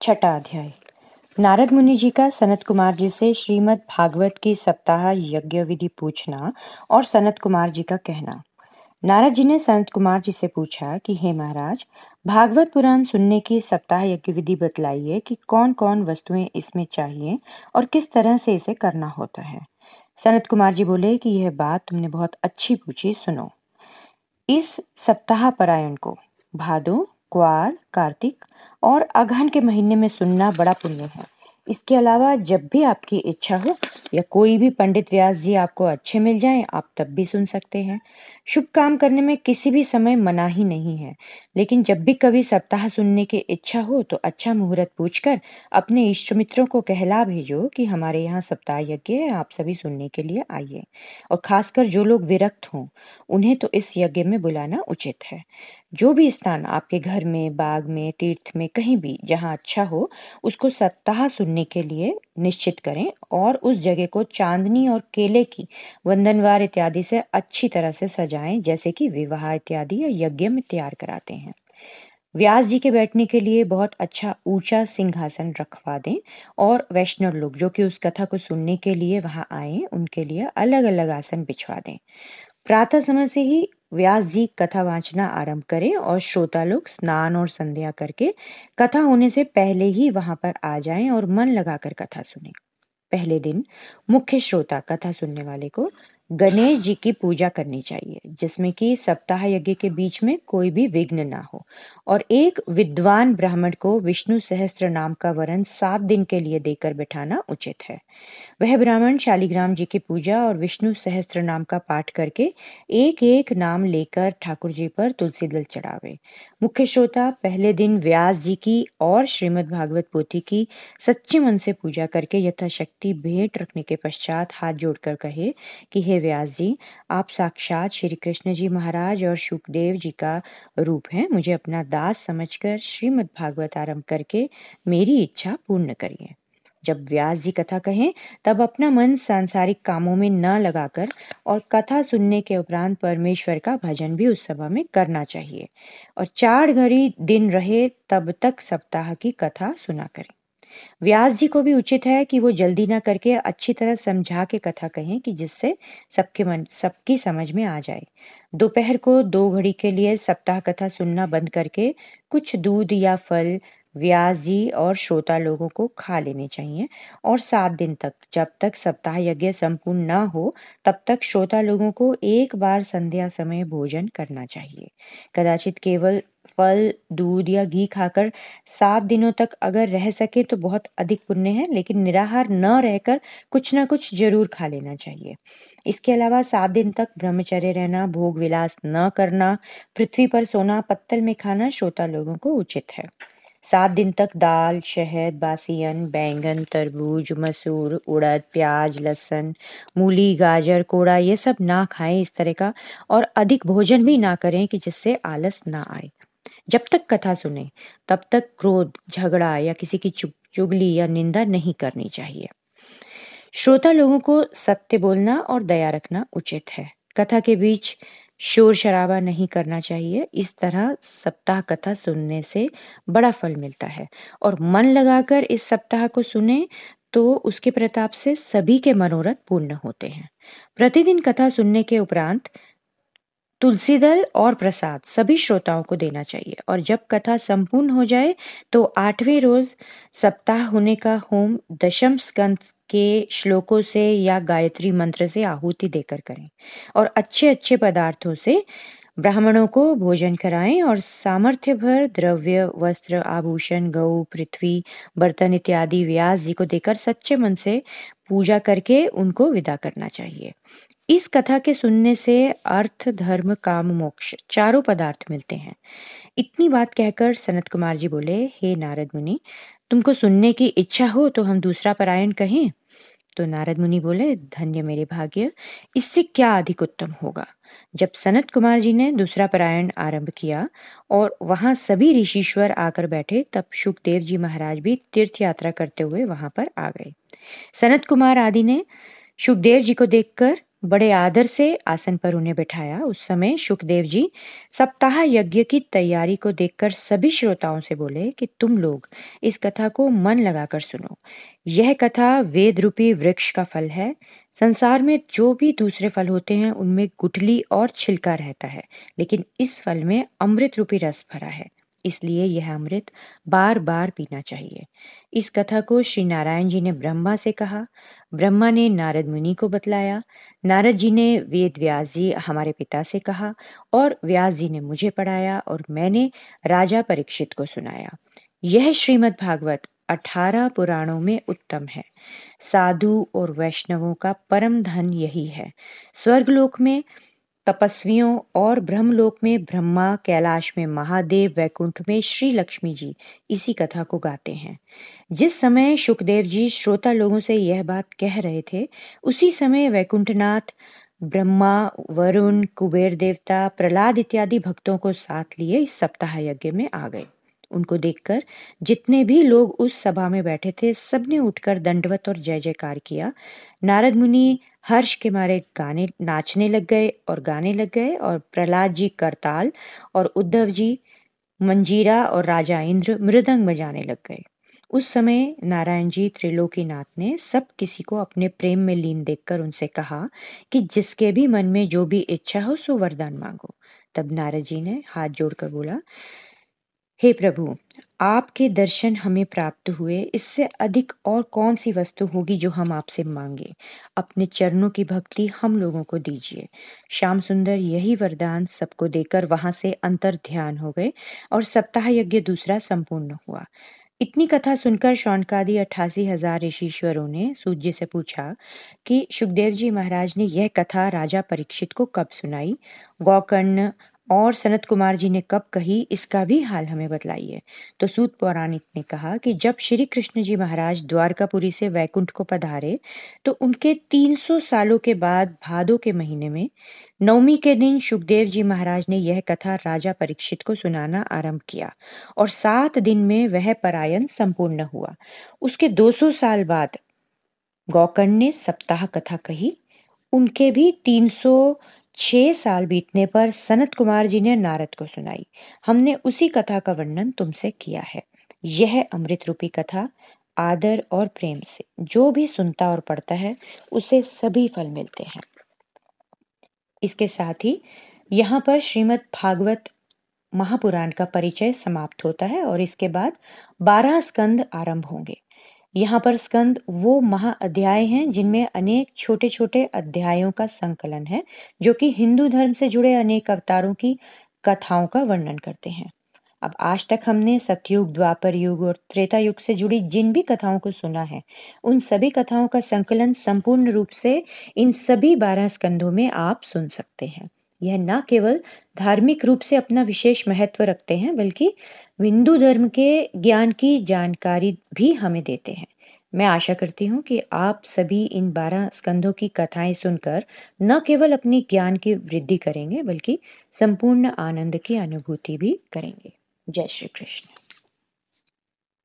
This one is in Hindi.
छठा अध्याय नारद मुनि जी का सनत कुमार जी से श्रीमद् भागवत की सप्ताह यज्ञ विधि पूछना और सनत कुमार जी का कहना। नारद जी ने सनत कुमार जी से पूछा कि, हे महाराज, भागवत पुराण सुनने की सप्ताह यज्ञ विधि बतलाइए कि कौन कौन वस्तुएँ इसमें चाहिए और किस तरह से इसे करना होता है? सनत कुमार जी बोले कि, यह बात तुमने बहुत अच्छी पूछी, सुनो। इस सप्ताह परायण को भादो क्वार कार्तिक और अगहन के महीने में सुनना बड़ा पुण्य है। इसके अलावा जब भी आपकी इच्छा हो या कोई भी पंडित व्यास जी आपको अच्छे मिल जाएँ, आप तब भी सुन सकते हैं। शुभ काम करने में किसी भी समय मना ही नहीं है, लेकिन जब भी कभी सप्ताह सुनने की इच्छा हो तो अच्छा मुहूर्त पूछकर अपने इष्ट मित्रों को कहला भेजो कि हमारे यहाँ सप्ताह यज्ञ है, आप सभी सुनने के लिए आइए। और खासकर जो लोग विरक्त हों, उन्हें तो इस यज्ञ में बुलाना उचित है। जो भी स्थान आपके घर में, बाग में, तीर्थ में कहीं भी जहाँ अच्छा हो, उसको सप्ताह सुनने के लिए निश्चित करें और उस जगह को चांदनी और केले की वंदनवार इत्यादि से अच्छी तरह से सजाएँ, जैसे कि विवाह इत्यादि या यज्ञ में तैयार कराते हैं। व्यास जी के बैठने के लिए बहुत अच्छा ऊँचा सिंहासन रखवा दें और वैष्णव लोग जो कि उस कथा को सुनने के लिए वहाँ आए, उनके लिए अलग अलग आसन बिछवा दें। प्रातः समय से ही व्यास जी कथा वाचना आरंभ करें और श्रोता लोग स्नान और संध्या करके कथा होने से पहले ही वहाँ पर आ जाएँ और मन लगाकर कथा सुने। पहले दिन मुख्य श्रोता कथा सुनने वाले को गणेश जी की पूजा करनी चाहिए, जिसमें कि सप्ताह यज्ञ के बीच में कोई भी विघ्न ना हो। और एक विद्वान ब्राह्मण को विष्णु सहस्त्र नाम का वरण सात दिन के लिए देकर बिठाना उचित है। वह ब्राह्मण शालिग्राम जी की पूजा और विष्णु सहस्त्र नाम का पाठ करके एक एक नाम लेकर ठाकुर जी पर तुलसी दल चढ़ावे। मुख्य श्रोता, पहले दिन व्यास जी की और श्रीमद् भागवत पोथी की सच्चे मन से पूजा करके यथाशक्ति भेंट रखने के पश्चात हाथ जोड़कर कहे कि, हे व्यास जी, आप साक्षात श्री कृष्ण जी महाराज और सुखदेव जी का रूप है। मुझे अपना दास समझकर श्रीमद् भागवत आरंभ करके मेरी इच्छा पूर्ण करिए। जब व्यास जी कथा कहें, तब अपना मन सांसारिक कामों में न लगाकर और कथा सुनने के उपरांत परमेश्वर का भजन भी उस सभा में करना चाहिए। और चार घड़ी दिन रहे, तब तक सप्ताह की कथा सुना करें। व्यास जी को भी उचित है कि वो जल्दी ना करके अच्छी तरह समझा के कथा कहें कि जिससे सबके मन, सबकी समझ में आ जाए। दोपहर को दो घड़ी के लिए सप्ताह कथा सुनना बंद करके कुछ दूध या फल व्यास जी और श्रोता लोगों को खा लेने चाहिए और सात दिन तक, जब तक सप्ताह यज्ञ संपूर्ण न हो, तब तक श्रोता लोगों को एक बार संध्या समय भोजन करना चाहिए। कदाचित केवल फल, दूध या घी खाकर सात दिनों तक अगर रह सके तो बहुत अधिक पुण्य है, लेकिन निराहार न रहकर कुछ ना कुछ ज़रूर खा लेना चाहिए। इसके अलावा सात दिन तक ब्रह्मचर्य रहना, भोग विलास न करना, पृथ्वी पर सोना पत्तल में खाना श्रोता लोगों को उचित है। सात दिन तक दाल, शहद, बासियन, बैंगन, तरबूज, मसूर, उड़द, प्याज, लहसुन, मूली, गाजर, कोड़ा, ये सब ना खाएँ इस तरह का और अधिक भोजन भी ना करें कि जिससे आलस ना आए। जब तक कथा सुने, तब तक क्रोध, झगड़ा या किसी की चुगली या निंदा नहीं करनी चाहिए। श्रोता लोगों को सत्य बोलना और दया रखना उचित है। कथा के बीच शोर शराबा नहीं करना चाहिए। इस तरह सप्ताह कथा सुनने से बड़ा फल मिलता है। और मन लगाकर इस सप्ताह को सुने तो उसके प्रताप से सभी के मनोरथ पूर्ण होते हैं। प्रतिदिन कथा सुनने के उपरांत तुलसी दल और प्रसाद सभी श्रोताओं को देना चाहिए। और जब कथा संपूर्ण हो जाए तो आठवें रोज सप्ताह होने का होम दशम स्कंद के श्लोकों से या गायत्री मंत्र से आहुति देकर करें। और अच्छे अच्छे पदार्थों से ब्राह्मणों को भोजन कराएँ और सामर्थ्य भर द्रव्य, वस्त्र, आभूषण गौ पृथ्वी, बर्तन इत्यादि व्यास जी को देकर सच्चे मन से पूजा करके उनको विदा करना चाहिए। इस कथा के सुनने से अर्थ, धर्म, काम, मोक्ष चारों पदार्थ मिलते हैं। इतनी बात कहकर सनत कुमार जी बोले, हे नारद मुनि, तुमको सुनने की इच्छा हो तो हम दूसरा परायण कहें? तो नारद मुनि बोले, धन्य मेरे भाग्य, इससे क्या अधिक उत्तम होगा? जब सनत कुमार जी ने दूसरा परायण आरंभ किया और वहाँ सभी ऋषिश्वर आकर बैठे, तब सुखदेव जी महाराज भी तीर्थ यात्रा करते हुए वहाँ पर आ गए। सनत कुमार आदि ने सुखदेव जी को देखकर बड़े आदर से आसन पर उन्हें बिठाया। उस समय सुखदेव जी सप्ताह यज्ञ की तैयारी को देखकर सभी श्रोताओं से बोले कि तुम लोग इस कथा को मन लगाकर सुनो। यह कथा वेद रूपी वृक्ष का फल है। संसार में जो भी दूसरे फल होते हैं, उनमें गुठली और छिलका रहता है, लेकिन इस फल में अमृत रूपी रस भरा है। इसलिए यह अमृत बार बार पीना चाहिए। इस कथा को श्री नारायण जी ने ब्रह्मा से कहा। ब्रह्मा ने नारद मुनि को बतलाया। नारद जी ने वेद व्यास जी हमारे पिता से कहा और व्यास जी ने मुझे पढ़ाया और मैंने राजा परीक्षित को सुनाया। यह श्रीमद् भागवत अठारह पुराणों में उत्तम है। साधु और वैष्णवों का परम धन यही है। स्वर्गलोक में तपस्वियों और ब्रह्मलोक में ब्रह्मा, कैलाश में महादेव, वैकुंठ में श्री लक्ष्मी जी, इसी कथा को गाते हैं। जिस समय सुखदेव जी श्रोता लोगों से यह बात कह रहे थे, उसी समय वैकुंठनाथ, ब्रह्मा, वरुण, कुबेर देवता, प्रहलाद इत्यादि भक्तों को साथ लिए इस सप्ताह यज्ञ में आ गए। उनको देखकर जितने भी लोग उस सभा में बैठे थे, सबने उठकर दंडवत और जय जयकार किया। नारद मुनि हर्ष के मारे गाने नाचने लग गए और गाने लग गए और प्रहलाद जी करताल और उद्धव जी, मंजीरा और राजा इंद्र मृदंग बजाने लग गए। उस समय नारायण जी त्रिलोकीनाथ ने सब किसी को अपने प्रेम में लीन देखकर उनसे कहा कि जिसके भी मन में जो भी इच्छा हो, सो वरदान मांगो। तब नारद जी ने हाथ जोड़कर बोला हे प्रभु, आपके दर्शन हमें प्राप्त हुए। इससे अधिक और कौन सी वस्तु होगी जो हम आपसे मांगे? अपने चरणों की भक्ति हम लोगों को दीजिए। श्याम सुंदर, यही वरदान सबको देकर वहाँ से अंतर ध्यान हो गए और सप्ताह यज्ञ दूसरा संपूर्ण हुआ। इतनी कथा सुनकर शौनकादि अट्ठासी हज़ार ऋषिश्वरों ने सूर्य से पूछा कि, सुखदेव जी महाराज ने यह कथा राजा परीक्षित को कब सुनाई? गौकर्ण और सनत कुमार जी ने कब कही, इसका भी हाल हमें बतलाइए। तो सूत पौराणिक ने कहा कि जब श्री कृष्ण जी महाराज द्वारकापुरी से वैकुंठ को पधारे तो उनके 300 सालों के बाद भादो के महीने में नवमी के दिन सुखदेव जी महाराज ने यह कथा राजा परीक्षित को सुनाना आरंभ किया और सात दिन में वह परायण संपूर्ण हुआ। उसके 200 साल बाद गौकर्ण ने सप्ताह कथा कही। उनके भी 300 छह साल बीतने पर सनत कुमार जी ने नारद को सुनाई। हमने उसी कथा का वर्णन तुमसे किया है। यह अमृत रूपी कथा, आदर और प्रेम से। जो भी सुनता और पढ़ता है, उसे सभी फल मिलते हैं। इसके साथ ही यहाँ पर श्रीमद् भागवत महापुराण का परिचय समाप्त होता है और इसके बाद बारह स्कंद आरंभ होंगे। यहाँ पर स्कंद वो महा अध्याय हैं जिनमें अनेक छोटे छोटे अध्यायों का संकलन है, जो कि हिंदू धर्म से जुड़े अनेक अवतारों की कथाओं का वर्णन करते हैं। अब आज तक हमने सतयुग, द्वापर युग और त्रेता युग से जुड़ी जिन भी कथाओं को सुना है, उन सभी कथाओं का संकलन संपूर्ण रूप से इन सभी बारह स्कंधों में आप सुन सकते हैं। यह न केवल धार्मिक रूप से अपना विशेष महत्व रखते हैं, बल्कि हिंदू धर्म के ज्ञान की जानकारी भी हमें देते हैं। मैं आशा करती हूँ कि आप सभी इन बारह स्कंधों की कथाएँ सुनकर न केवल अपने ज्ञान की वृद्धि करेंगे, बल्कि संपूर्ण आनंद की अनुभूति भी करेंगे। जय श्री कृष्ण।